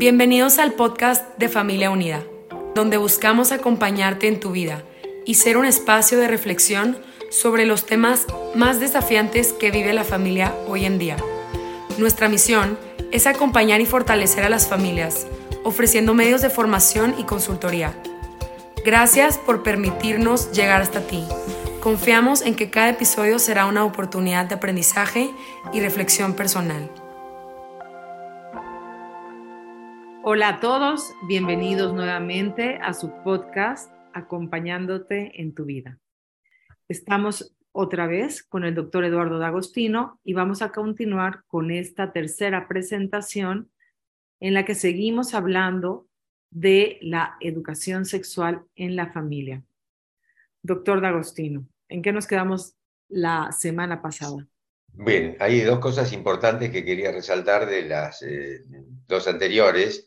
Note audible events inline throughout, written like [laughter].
Bienvenidos al podcast de Familia Unida, donde buscamos acompañarte en tu vida y ser un espacio de reflexión sobre los temas más desafiantes que vive la familia hoy en día. Nuestra misión es acompañar y fortalecer a las familias, ofreciendo medios de formación y consultoría. Gracias por permitirnos llegar hasta ti. Confiamos en que cada episodio será una oportunidad de aprendizaje y reflexión personal. Hola a todos, bienvenidos nuevamente a su podcast Acompañándote en tu vida. Estamos otra vez con el doctor Eduardo D'Agostino y vamos a continuar con esta tercera presentación en la que seguimos hablando de la educación sexual en la familia. Doctor D'Agostino, ¿en qué nos quedamos la semana pasada? Bien, hay dos cosas importantes que quería resaltar de las eh, dos anteriores.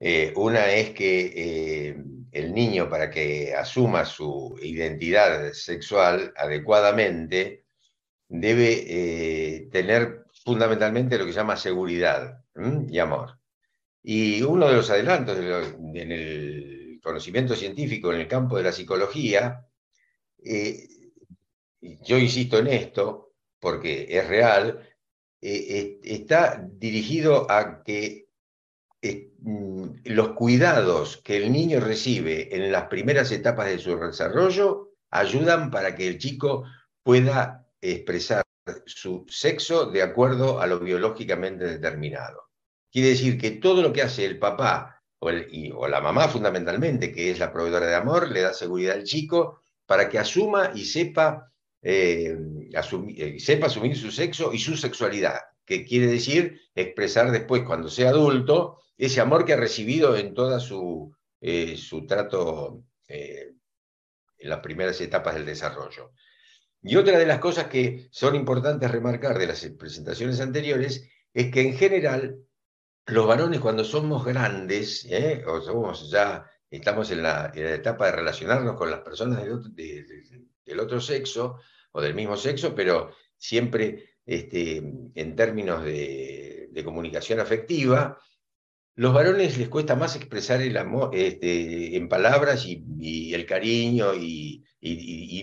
Eh, una es que eh, el niño, para que asuma su identidad sexual adecuadamente, debe tener fundamentalmente lo que se llama seguridad y amor. Y uno de los adelantos en el conocimiento científico en el campo de la psicología, yo insisto en esto porque es real, está dirigido a que Mm, los cuidados que el niño recibe en las primeras etapas de su desarrollo ayudan para que el chico pueda expresar su sexo de acuerdo a lo biológicamente determinado. Quiere decir que todo lo que hace el papá o, la mamá fundamentalmente, que es la proveedora de amor, le da seguridad al chico para que asuma y sepa, eh, eh, sepa asumir su sexo y su sexualidad, que quiere decir expresar después, cuando sea adulto, ese amor que ha recibido en toda su, eh, su trato eh, en las primeras etapas del desarrollo. Y otra de las cosas que son importantes remarcar de las presentaciones anteriores es que en general los varones cuando somos grandes, ¿eh? o somos ya estamos en la, etapa de relacionarnos con las personas del otro, sexo o del mismo sexo, pero siempre este, en términos de comunicación afectiva, los varones les cuesta más expresar el amor este, en palabras y, el cariño, y,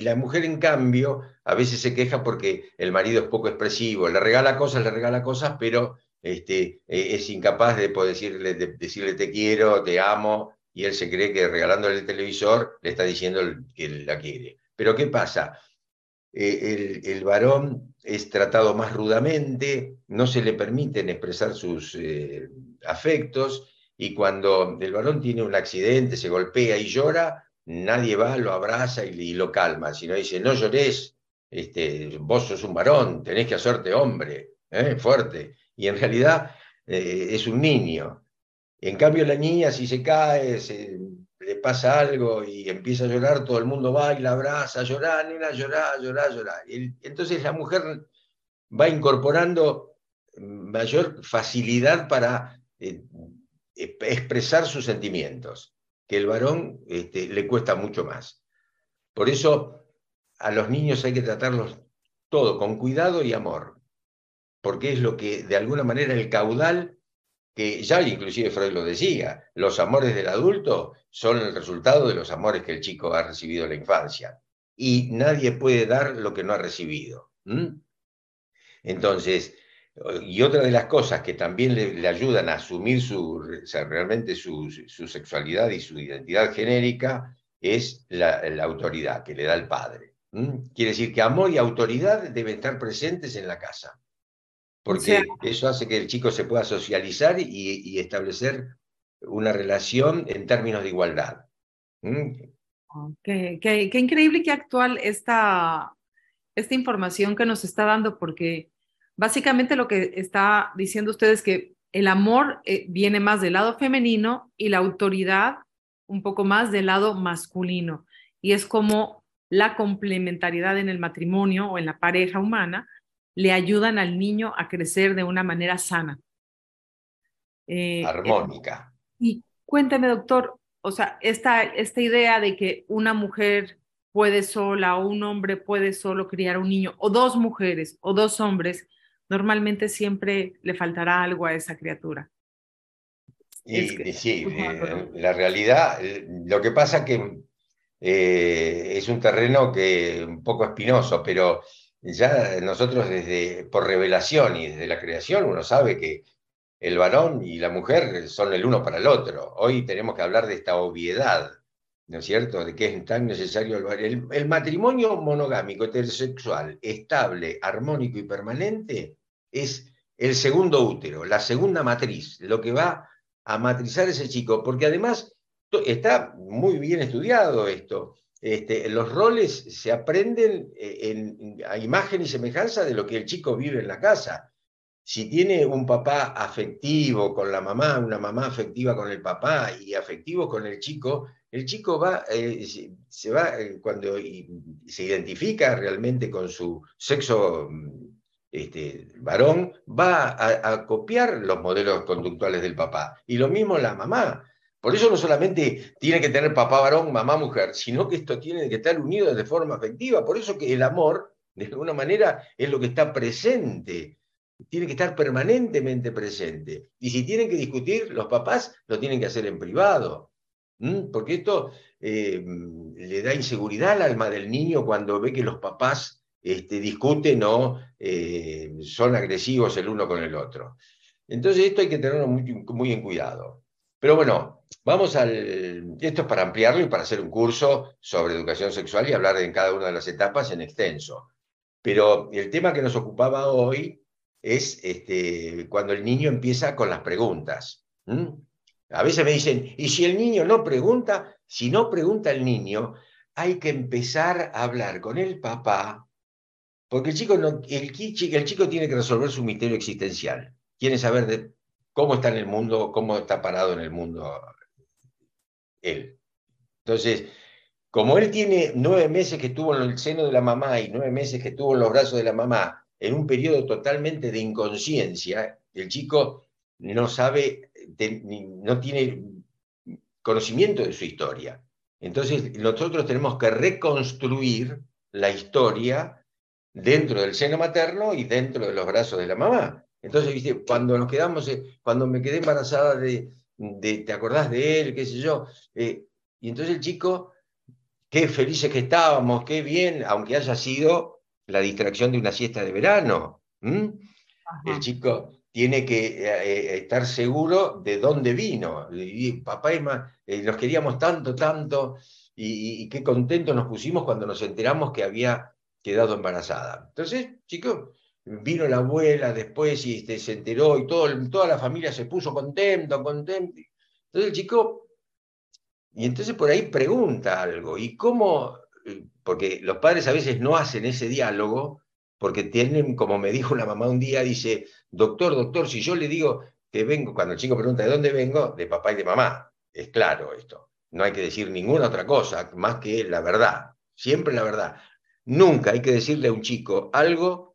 la mujer, en cambio, a veces se queja porque el marido es poco expresivo, le regala cosas, le regala cosas, pero este, e, es incapaz de decirle, decirle te quiero, te amo, y él se cree que regalándole el televisor le está diciendo que la quiere. Pero ¿qué pasa? Eh, el, varón es tratado más rudamente, no se le permiten expresar sus eh, afectos y cuando el varón tiene un accidente, se golpea y llora, nadie va, lo abraza y, lo calma, sino dice, no llores, este, vos sos un varón, tenés que hacerte hombre, ¿eh? fuerte. Y en realidad es un niño. En cambio la niña si se cae, se, le pasa algo y empieza a llorar, todo el mundo va y la abraza, llorar, nena, llorar, llorar, llorar. entonces la mujer va incorporando mayor facilidad para eh, expresar sus sentimientos, que el varón este, le cuesta mucho más. Por eso a los niños hay que tratarlos todo con cuidado y amor, porque es lo que de alguna manera el caudal que ya inclusive Freud lo decía, los amores del adulto son el resultado de los amores que el chico ha recibido en la infancia. Y nadie puede dar lo que no ha recibido. Entonces, y otra de las cosas que también le, ayudan a asumir su, realmente su, sexualidad y su identidad genérica es la, autoridad que le da el padre. Quiere decir que amor y autoridad deben estar presentes en la casa porque eso hace que el chico se pueda socializar y, establecer una relación en términos de igualdad. ¿Mm? Qué, increíble y qué actual esta, esta información que nos está dando, porque básicamente lo que está diciendo usted es que el amor eh, viene más del lado femenino y la autoridad un poco más del lado masculino. Y es como la complementariedad en el matrimonio o en la pareja humana le ayudan al niño a crecer de una manera sana. Eh, Armónica. y cuéntame, doctor, o sea, esta, esta idea de que una mujer puede sola o un hombre puede solo criar un niño, o dos mujeres o dos hombres, normalmente siempre le faltará algo a esa criatura. Y, sí, la realidad, lo que pasa que es un terreno que un poco espinoso, pero ya nosotros desde por revelación y desde la creación uno sabe que el varón y la mujer son el uno para el otro. Hoy tenemos que hablar de esta obviedad, ¿no es cierto?, de que es tan necesario el, el, matrimonio monogámico, heterosexual, estable, armónico y permanente, es el segundo útero, la segunda matriz, lo que va a matrizar ese chico, porque además está muy bien estudiado esto. Este, los roles se aprenden eh, a imagen y semejanza de lo que el chico vive en la casa si tiene un papá afectivo con la mamá, una mamá afectiva con el papá y afectivo con el chico, el chico va, eh, se va, eh, cuando se identifica realmente con su sexo este, varón, va a, copiar los modelos conductuales del papá. Y lo mismo la mamá. Por eso no solamente tiene que tener papá varón, mamá mujer, sino que esto tiene que estar unido de forma afectiva. Por eso que el amor, de alguna manera, es lo que está presente tiene que estar permanentemente presente. Y si tienen que discutir, los papás lo tienen que hacer en privado. Porque esto eh, le da inseguridad al alma del niño cuando ve que los papás este, discuten o eh, son agresivos el uno con el otro. Entonces esto hay que tenerlo muy, muy en cuidado. Pero bueno, vamos al... Esto es para ampliarlo y para hacer un curso sobre educación sexual y hablar en cada una de las etapas en extenso. Pero el tema que nos ocupaba hoy es este, cuando el niño empieza con las preguntas. A veces me dicen, ¿y si el niño no pregunta? Si no pregunta el niño, hay que empezar a hablar con el papá, porque el chico, el, el chico tiene que resolver su misterio existencial. Quiere saber de cómo está en el mundo, cómo está parado en el mundo él. Entonces, como él tiene nueve meses que estuvo en el seno de la mamá y nueve meses que estuvo en los brazos de la mamá, en un periodo totalmente de inconsciencia, el chico no sabe, no tiene conocimiento de su historia. Entonces, nosotros tenemos que reconstruir la historia dentro del seno materno y dentro de los brazos de la mamá. Entonces, ¿viste? cuando nos quedamos, eh, cuando me quedé embarazada de, ¿te acordás de él? ¿Qué sé yo? Eh, y entonces el chico, qué felices que estábamos, qué bien, aunque haya sido la distracción de una siesta de verano. El chico tiene que eh, estar seguro de dónde vino. Y, papá y mamá, eh, nos queríamos tanto, tanto, y, qué contentos nos pusimos cuando nos enteramos que había quedado embarazada. Entonces, chico, vino la abuela después y este, se enteró y toda la familia se puso contento, contento. Entonces el chico, y entonces por ahí pregunta algo, ¿y cómo porque los padres a veces no hacen ese diálogo porque tienen, como me dijo una mamá un día, dice, doctor, doctor, si yo le digo que vengo, cuando el chico pregunta de dónde vengo, de papá y de mamá, es claro esto, no hay que decir ninguna otra cosa más que la verdad, siempre la verdad. Nunca hay que decirle a un chico algo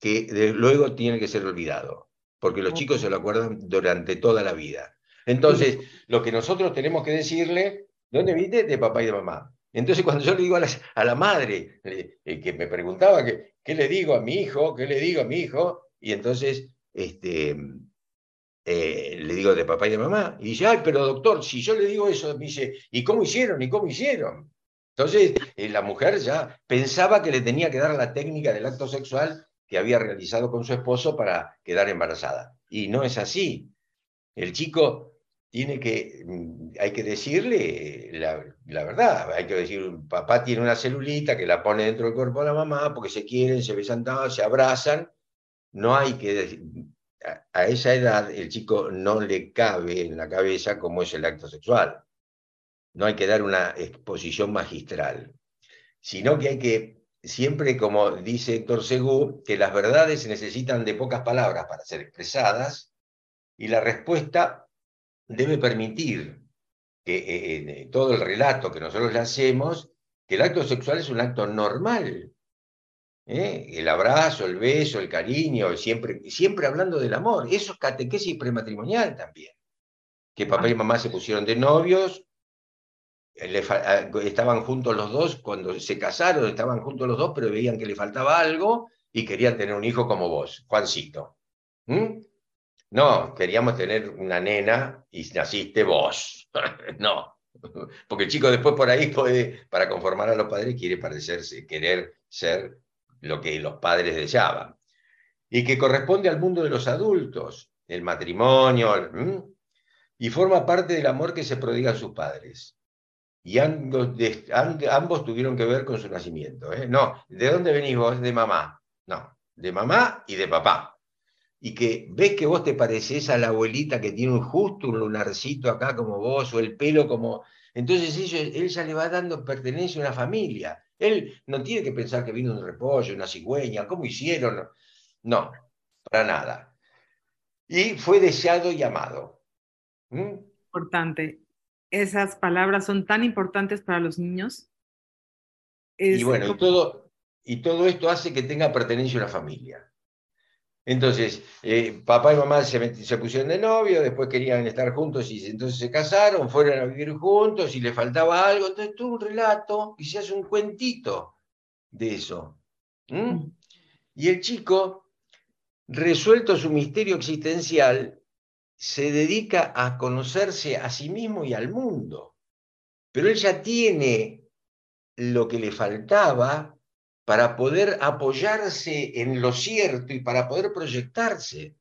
que luego tiene que ser olvidado, porque los chicos se lo acuerdan durante toda la vida. Entonces, lo que nosotros tenemos que decirle, ¿dónde viste? De papá y de mamá. Entonces, cuando yo le digo a la, madre eh, que me preguntaba que, qué le digo a mi hijo, qué le digo a mi hijo, y entonces este, eh, le digo de papá y de mamá, y dice, ay, pero doctor, si yo le digo eso, me dice, ¿y cómo hicieron? ¿Y cómo hicieron? Entonces, eh, la mujer ya pensaba que le tenía que dar la técnica del acto sexual que había realizado con su esposo para quedar embarazada. Y no es así. El chico tiene que, mm, hay que decirle la, verdad, hay que decir, papá tiene una celulita que la pone dentro del cuerpo de la mamá porque se quieren, se besan, se abrazan, no hay que decir, a, esa edad el chico no le cabe en la cabeza cómo es el acto sexual, no hay que dar una exposición magistral, sino que hay que, siempre como dice Héctor Segú, que las verdades se necesitan de pocas palabras para ser expresadas y la respuesta debe permitir que eh, todo el relato que nosotros le hacemos, que el acto sexual es un acto normal. ¿eh? El abrazo, el beso, el cariño, siempre, siempre hablando del amor. Eso es catequesis prematrimonial también. Que papá y mamá se pusieron de novios, estaban juntos los dos, cuando se casaron estaban juntos los dos, pero veían que le faltaba algo y querían tener un hijo como vos, Juancito. no, queríamos tener una nena y naciste vos. [laughs] no, porque el chico después por ahí puede, para conformar a los padres, quiere parecerse, querer ser lo que los padres deseaban. Y que corresponde al mundo de los adultos, el matrimonio, y forma parte del amor que se prodigan sus padres. Y ambos, tuvieron que ver con su nacimiento. ¿eh? No, ¿de dónde venís vos? De mamá. No, de mamá y de papá. Y que ves que vos te pareces a la abuelita que tiene un justo un lunarcito acá como vos, o el pelo como... Entonces él ya le va dando pertenencia a una familia. Él no tiene que pensar que vino un repollo, una cigüeña, ¿cómo hicieron? No, para nada. Y fue deseado y amado. ¿Mm? Importante. Esas palabras son tan importantes para los niños. y bueno, y todo, y todo esto hace que tenga pertenencia a una familia. Entonces, eh, papá y mamá se, se, pusieron de novio, después querían estar juntos y entonces se casaron, fueron a vivir juntos y le faltaba algo. Entonces, tuvo un relato y se hace un cuentito de eso. Mm. Y el chico, resuelto su misterio existencial, se dedica a conocerse a sí mismo y al mundo. Pero él ya tiene lo que le faltaba para poder apoyarse en lo cierto y para poder proyectarse.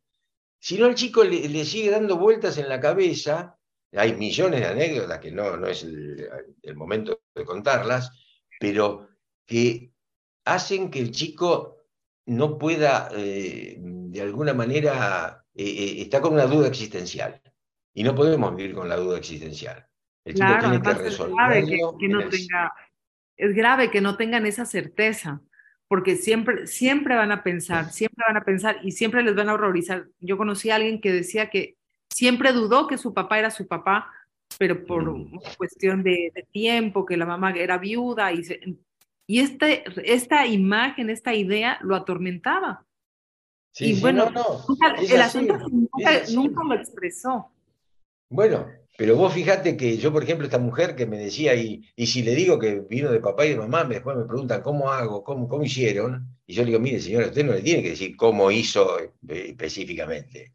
Si no, el chico le, sigue dando vueltas en la cabeza, hay millones de anécdotas que no, no es el, momento de contarlas, pero que hacen que el chico no pueda, eh, de alguna manera, eh, eh, está con una duda existencial. Y no podemos vivir con la duda existencial. El chico tiene que resolverlo. que no tenga es grave que no tengan esa certeza, porque siempre, siempre van a pensar, siempre van a pensar y siempre les van a horrorizar. Yo conocí a alguien que decía que siempre dudó que su papá era su papá, pero por mm. cuestión de, tiempo, que la mamá era viuda y, y este, esta imagen, esta idea lo atormentaba. Sí, y bueno, el asunto nunca, nunca lo expresó. Bueno, pero vos fíjate que yo, por ejemplo, esta mujer que me decía, y, y si le digo que vino de papá y de mamá, después me preguntan cómo hago, cómo, cómo hicieron, y yo le digo, mire, señora, usted no le tiene que decir cómo hizo eh, específicamente,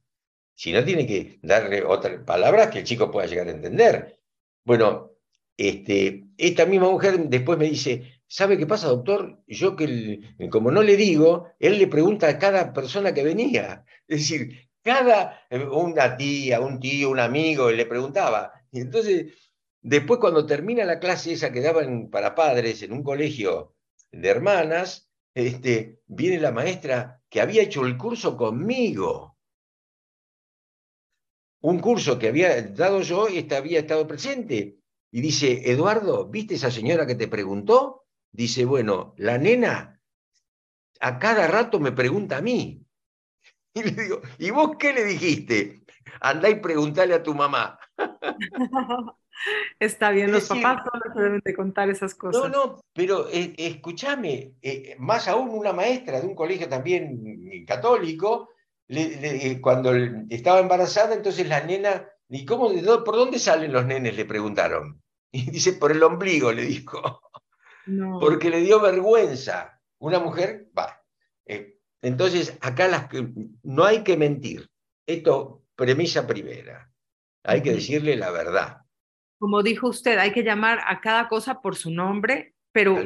sino tiene que darle otras palabras que el chico pueda llegar a entender. Bueno, este, esta misma mujer después me dice, ¿sabe qué pasa, doctor? Yo que, como no le digo, él le pregunta a cada persona que venía. Es decir, cada, eh, una tía, un tío, un amigo, le preguntaba. Y entonces, después cuando termina la clase esa que daban para padres en un colegio de hermanas, este, viene la maestra que había hecho el curso conmigo. Un curso que había dado yo y esta había estado presente. Y dice, Eduardo, ¿viste esa señora que te preguntó? Dice, bueno, la nena a cada rato me pregunta a mí. [laughs] Y le digo, ¿y vos qué le dijiste? Andá y preguntale a tu mamá. [laughs] Está bien, los papás no deben de contar esas cosas. No, no, pero eh, escúchame, eh, más aún una maestra de un colegio también católico, eh, cuando estaba embarazada, entonces la nena, ¿y cómo, por dónde salen los nenes? Le preguntaron. Y dice, por el ombligo, le dijo. Porque le dio vergüenza. Una mujer, va, entonces, acá las, no hay que mentir. Esto, premisa primera. Hay que decirle la verdad. Como dijo usted, hay que llamar a cada cosa por su nombre, pero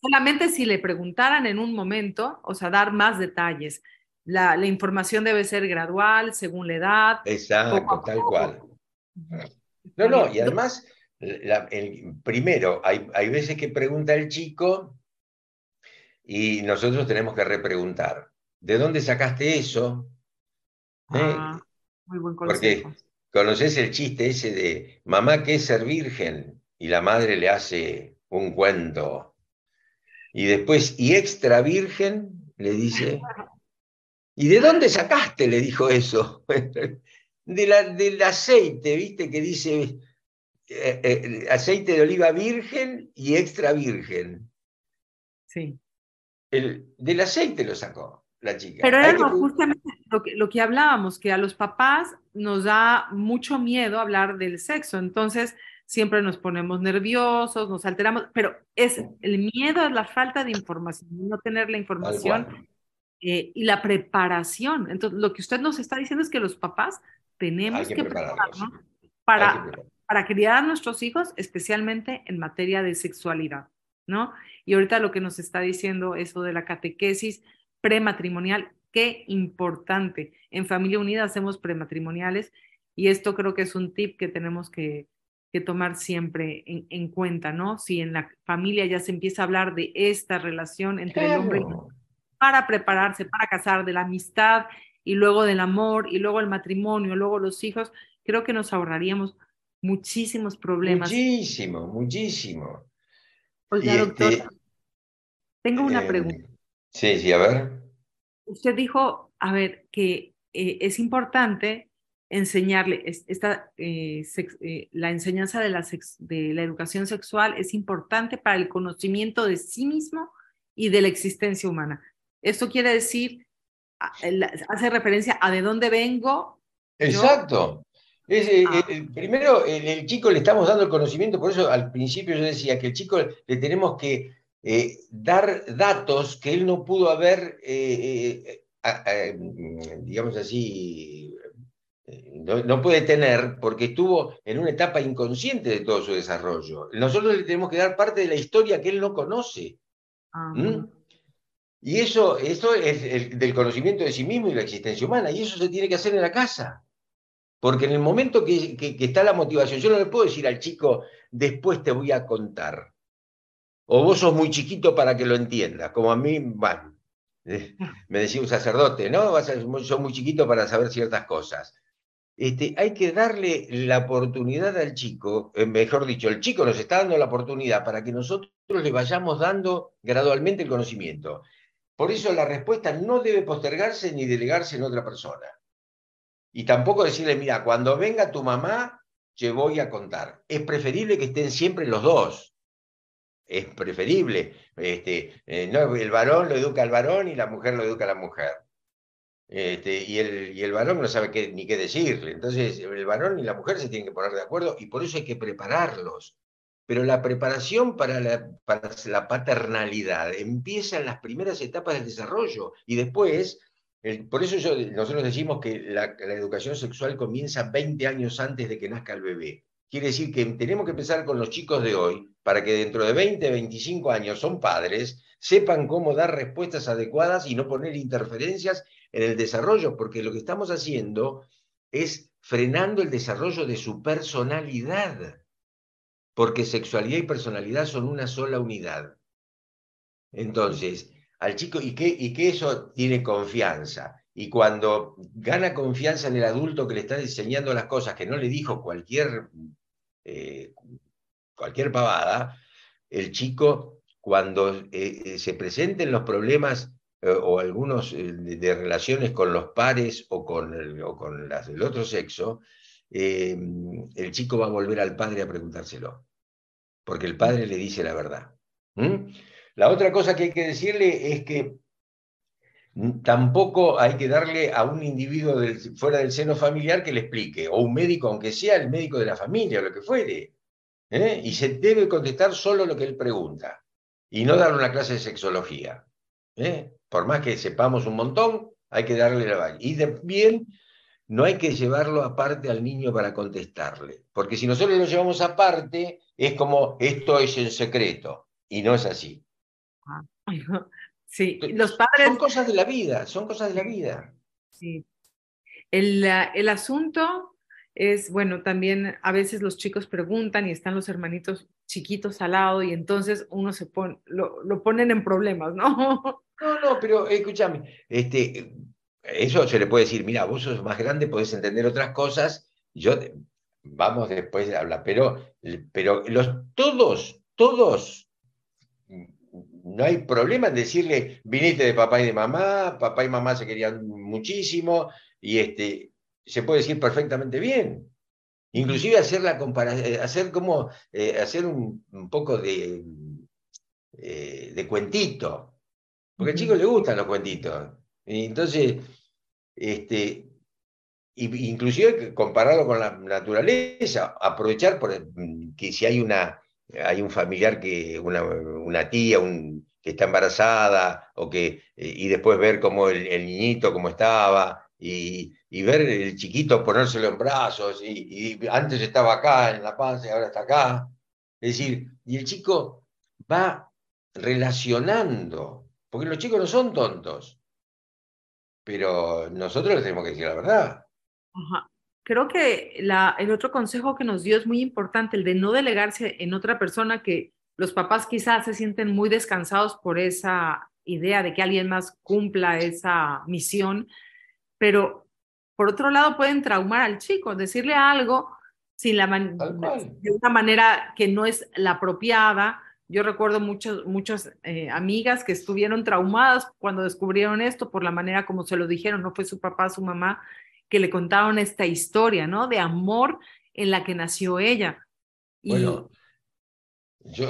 solamente si le preguntaran en un momento, o sea, dar más detalles. La, información debe ser gradual, según la edad. Exacto, tal cual. No, no, y además, el, primero, hay, hay veces que pregunta el chico y nosotros tenemos que repreguntar. ¿de dónde sacaste eso? ¿Eh? Ah, muy buen consejo. Porque conoces el chiste ese de mamá que es ser virgen y la madre le hace un cuento. Y después, ¿y extra virgen? Le dice. [laughs] ¿Y de dónde sacaste? Le dijo eso. [laughs] de la, del aceite, ¿viste? Que dice eh, eh, aceite de oliva virgen y extra virgen. Sí. El, del aceite lo sacó la chica. Pero era justamente lo que, lo que hablábamos, que a los papás nos da mucho miedo hablar del sexo, entonces siempre nos ponemos nerviosos, nos alteramos, pero es el miedo es la falta de información, no tener la información eh, y la preparación. Entonces, lo que usted nos está diciendo es que los papás tenemos que, prepararnos para, para criar a nuestros hijos, especialmente en materia de sexualidad, ¿no? Y ahorita lo que nos está diciendo eso de la catequesis prematrimonial, qué importante. En Familia Unida hacemos prematrimoniales y esto creo que es un tip que tenemos que, tomar siempre en, cuenta, ¿no? Si en la familia ya se empieza a hablar de esta relación entre el hombre y la mujer, para prepararse, para casar, de la amistad y luego del amor y luego el matrimonio, luego los hijos, creo que nos ahorraríamos muchísimos problemas. Muchísimo, muchísimo. Oiga, doctor, este, tengo una em, pregunta. Sí, sí, a ver. Usted dijo, a ver, que eh, es importante enseñarle, esta, eh, eh, la enseñanza de la, de la educación sexual es importante para el conocimiento de sí mismo y de la existencia humana. Esto quiere decir, hace referencia a de dónde vengo. Exacto. Ah. primero, el, chico le estamos dando el conocimiento, por eso al principio yo decía que el chico le tenemos que eh, dar datos que él no pudo haber, eh, eh, digamos así, no, no, puede tener porque estuvo en una etapa inconsciente de todo su desarrollo. Nosotros le tenemos que dar parte de la historia que él no conoce. ¿Mm? Y eso, eso es el, del conocimiento de sí mismo y la existencia humana, y eso se tiene que hacer en la casa. Porque en el momento que, está la motivación, yo no le puedo decir al chico, después te voy a contar. O vos sos muy chiquito para que lo entiendas, como a mí, bueno, eh, me decía un sacerdote, ¿no? Vas a, sos muy chiquito para saber ciertas cosas. Este, hay que darle la oportunidad al chico, eh, mejor dicho, el chico nos está dando la oportunidad para que nosotros le vayamos dando gradualmente el conocimiento. Por eso la respuesta no debe postergarse ni delegarse en otra persona. Y tampoco decirle, mira, cuando venga tu mamá, te voy a contar. Es preferible que estén siempre los dos. Es preferible. Este, eh, no, el varón lo educa al varón y la mujer lo educa a la mujer. Este, y, el, y el varón no sabe qué, ni qué decirle. Entonces, el varón y la mujer se tienen que poner de acuerdo y por eso hay que prepararlos pero la preparación para la, para la, paternalidad empieza en las primeras etapas del desarrollo y después, por eso nosotros decimos que la, educación sexual comienza 20 años antes de que nazca el bebé. Quiere decir que tenemos que empezar con los chicos de hoy para que dentro de 20, 25 años son padres, sepan cómo dar respuestas adecuadas y no poner interferencias en el desarrollo, porque lo que estamos haciendo es frenando el desarrollo de su personalidad porque sexualidad y personalidad son una sola unidad. Entonces, al chico, y que, y que eso tiene confianza, y cuando gana confianza en el adulto que le está diseñando las cosas, que no le dijo cualquier, eh, cualquier pavada, el chico, cuando eh, eh, se presenten los problemas o algunos de, relaciones con los pares o con, el, o con las del otro sexo, el chico va a volver al padre a preguntárselo porque el padre le dice la verdad. La otra cosa que hay que decirle es que tampoco hay que darle a un individuo fuera del seno familiar que le explique, o un médico, aunque sea el médico de la familia o lo que fuere. ¿eh? Y se debe contestar solo lo que él pregunta, y no darle una clase de sexología. ¿eh? Por más que sepamos un montón, hay que darle la Y también no hay que llevarlo aparte al niño para contestarle, porque si nosotros lo llevamos aparte, es como esto es en secreto, y no es así. Ah, sí, los padres... Son cosas de la vida, son cosas de la vida. Sí. El, el asunto es, bueno, también a veces los chicos preguntan y están los hermanitos chiquitos al lado y entonces uno se pone, lo, lo ponen en problemas, ¿no? [laughs] No, no, pero escúchame, este, eso se le puede decir, mira, vos sos más grande, podés entender otras cosas, yo, vamos después de hablar, pero, pero los, todos, todos, no hay problema en decirle, viniste de papá y de mamá, papá y mamá se querían muchísimo, y este, se puede decir perfectamente bien. Inclusive hacer la comparación, eh, hacer como, eh, hacer un, poco de, eh, de cuentito, porque al chico le gustan los cuentitos. Y entonces, este, inclusive compararlo con la naturaleza, aprovechar por, mm, que si hay una, hay un familiar que, una, una tía, un, que está embarazada, o que, eh, y después ver cómo el, niñito, cómo estaba, y, y, ver el chiquito ponérselo en brazos, y, antes estaba acá en la panza y ahora está acá. Es decir, y el chico va relacionando, porque los chicos no son tontos, pero nosotros les tenemos que decir la verdad. Creo que la, el otro consejo que nos dio es muy importante, el de no delegarse en otra persona que los papás quizás se sienten muy descansados por esa idea de que alguien más cumpla esa misión, pero por otro lado pueden traumar al chico, decirle algo sin la de una manera que no es la apropiada. Yo recuerdo muchos, muchas eh, amigas que estuvieron traumadas cuando descubrieron esto por la manera como se lo dijeron, no fue su papá, su mamá, que le contaron esta historia, ¿no? De amor en la que nació ella. Bueno, yo,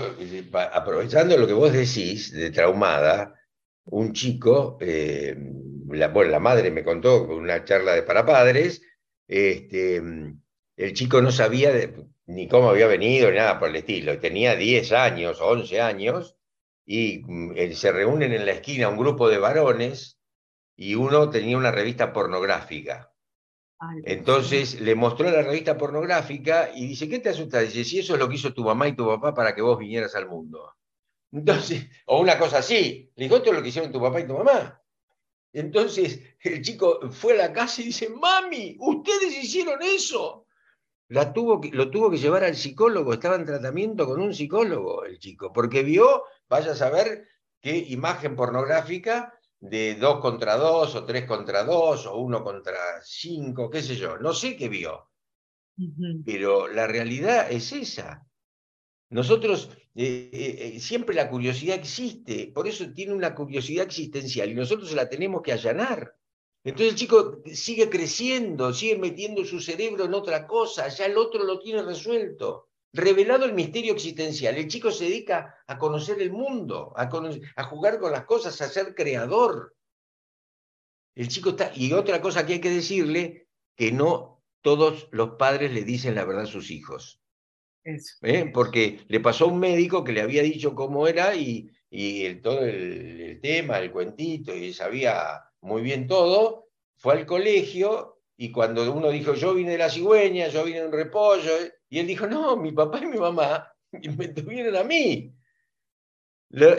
aprovechando lo que vos decís de traumada, un chico, eh, la, bueno, la madre me contó con una charla de para padres, este, el chico no sabía ni cómo había venido ni nada por el estilo. Tenía 10 años, 11 años, y mm, se reúnen en la esquina un grupo de varones y uno tenía una revista pornográfica. Entonces le mostró la revista pornográfica y dice, ¿qué te asusta? Dice, si eso es lo que hizo tu mamá y tu papá para que vos vinieras al mundo. Entonces, [laughs] o una cosa así, le dijo, esto es lo que hicieron tu papá y tu mamá. Entonces el chico fue a la casa y dice, mami, ustedes hicieron eso tuvo lo tuvo que llevar al psicólogo, estaba en tratamiento con un psicólogo el chico, porque vio, vaya a saber qué imagen pornográfica de dos contra dos, o tres contra dos, o uno contra cinco, qué sé yo, no sé qué vio. Pero la realidad es esa. Nosotros, eh, eh, eh, siempre la curiosidad existe, por eso tiene una curiosidad existencial y nosotros la tenemos que allanar. Entonces el chico sigue creciendo, sigue metiendo su cerebro en otra cosa, ya el otro lo tiene resuelto. Revelado el misterio existencial, el chico se dedica a conocer el mundo, a, a jugar con las cosas, a ser creador. El chico está, y otra cosa que hay que decirle, que no todos los padres le dicen la verdad a sus hijos. ¿Eh? Porque le pasó a un médico que le había dicho cómo era y, y todo el, el, tema, el cuentito, y sabía muy bien todo, fue al colegio y cuando uno dijo, yo vine de la cigüeña, yo vine de un repollo, y él dijo, no, mi papá y mi mamá [laughs] me tuvieron a mí.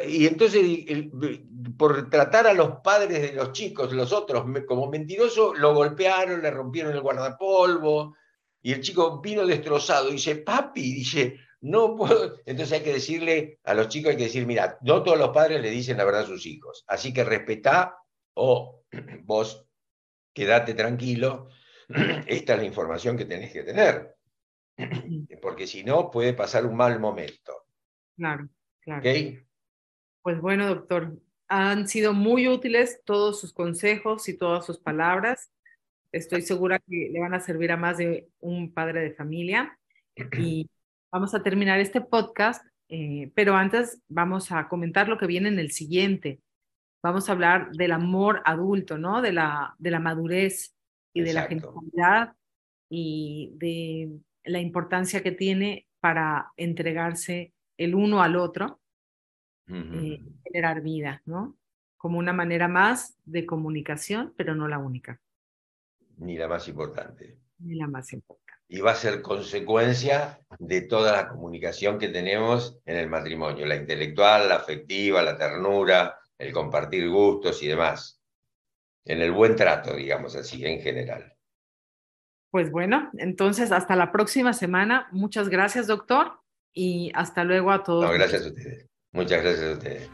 Y entonces, por tratar a los padres de los chicos, los otros, como mentiroso, lo golpearon, le rompieron el guardapolvo, y el chico vino destrozado. Y dice, papi, dice, no puedo. Entonces hay que decirle a los chicos, hay que decir, mira, no todos los padres le dicen la verdad a sus hijos, así que respetá o [clears throat] vos quedate tranquilo, [clears throat] esta es la información que tenés que tener, [clears throat] porque si no puede pasar un mal momento. Claro, claro. Pues bueno, doctor, han sido muy útiles todos sus consejos y todas sus palabras. Estoy segura que le van a servir a más de un padre de familia. Y vamos a terminar este podcast, eh, pero antes vamos a comentar lo que viene en el siguiente vamos a hablar del amor adulto, ¿no? De la, de la madurez y de la generalidad y de la importancia que tiene para entregarse el uno al otro, y eh, generar vida, ¿no? Como una manera más de comunicación, pero no la única. Ni la más importante. Ni la más importante. Y va a ser consecuencia de toda la comunicación que tenemos en el matrimonio, la intelectual, la afectiva, la ternura, el compartir gustos y demás, en el buen trato, digamos así, en general. Pues bueno, entonces hasta la próxima semana. Muchas gracias, doctor, y hasta luego a todos. gracias a ustedes. Muchas gracias a ustedes.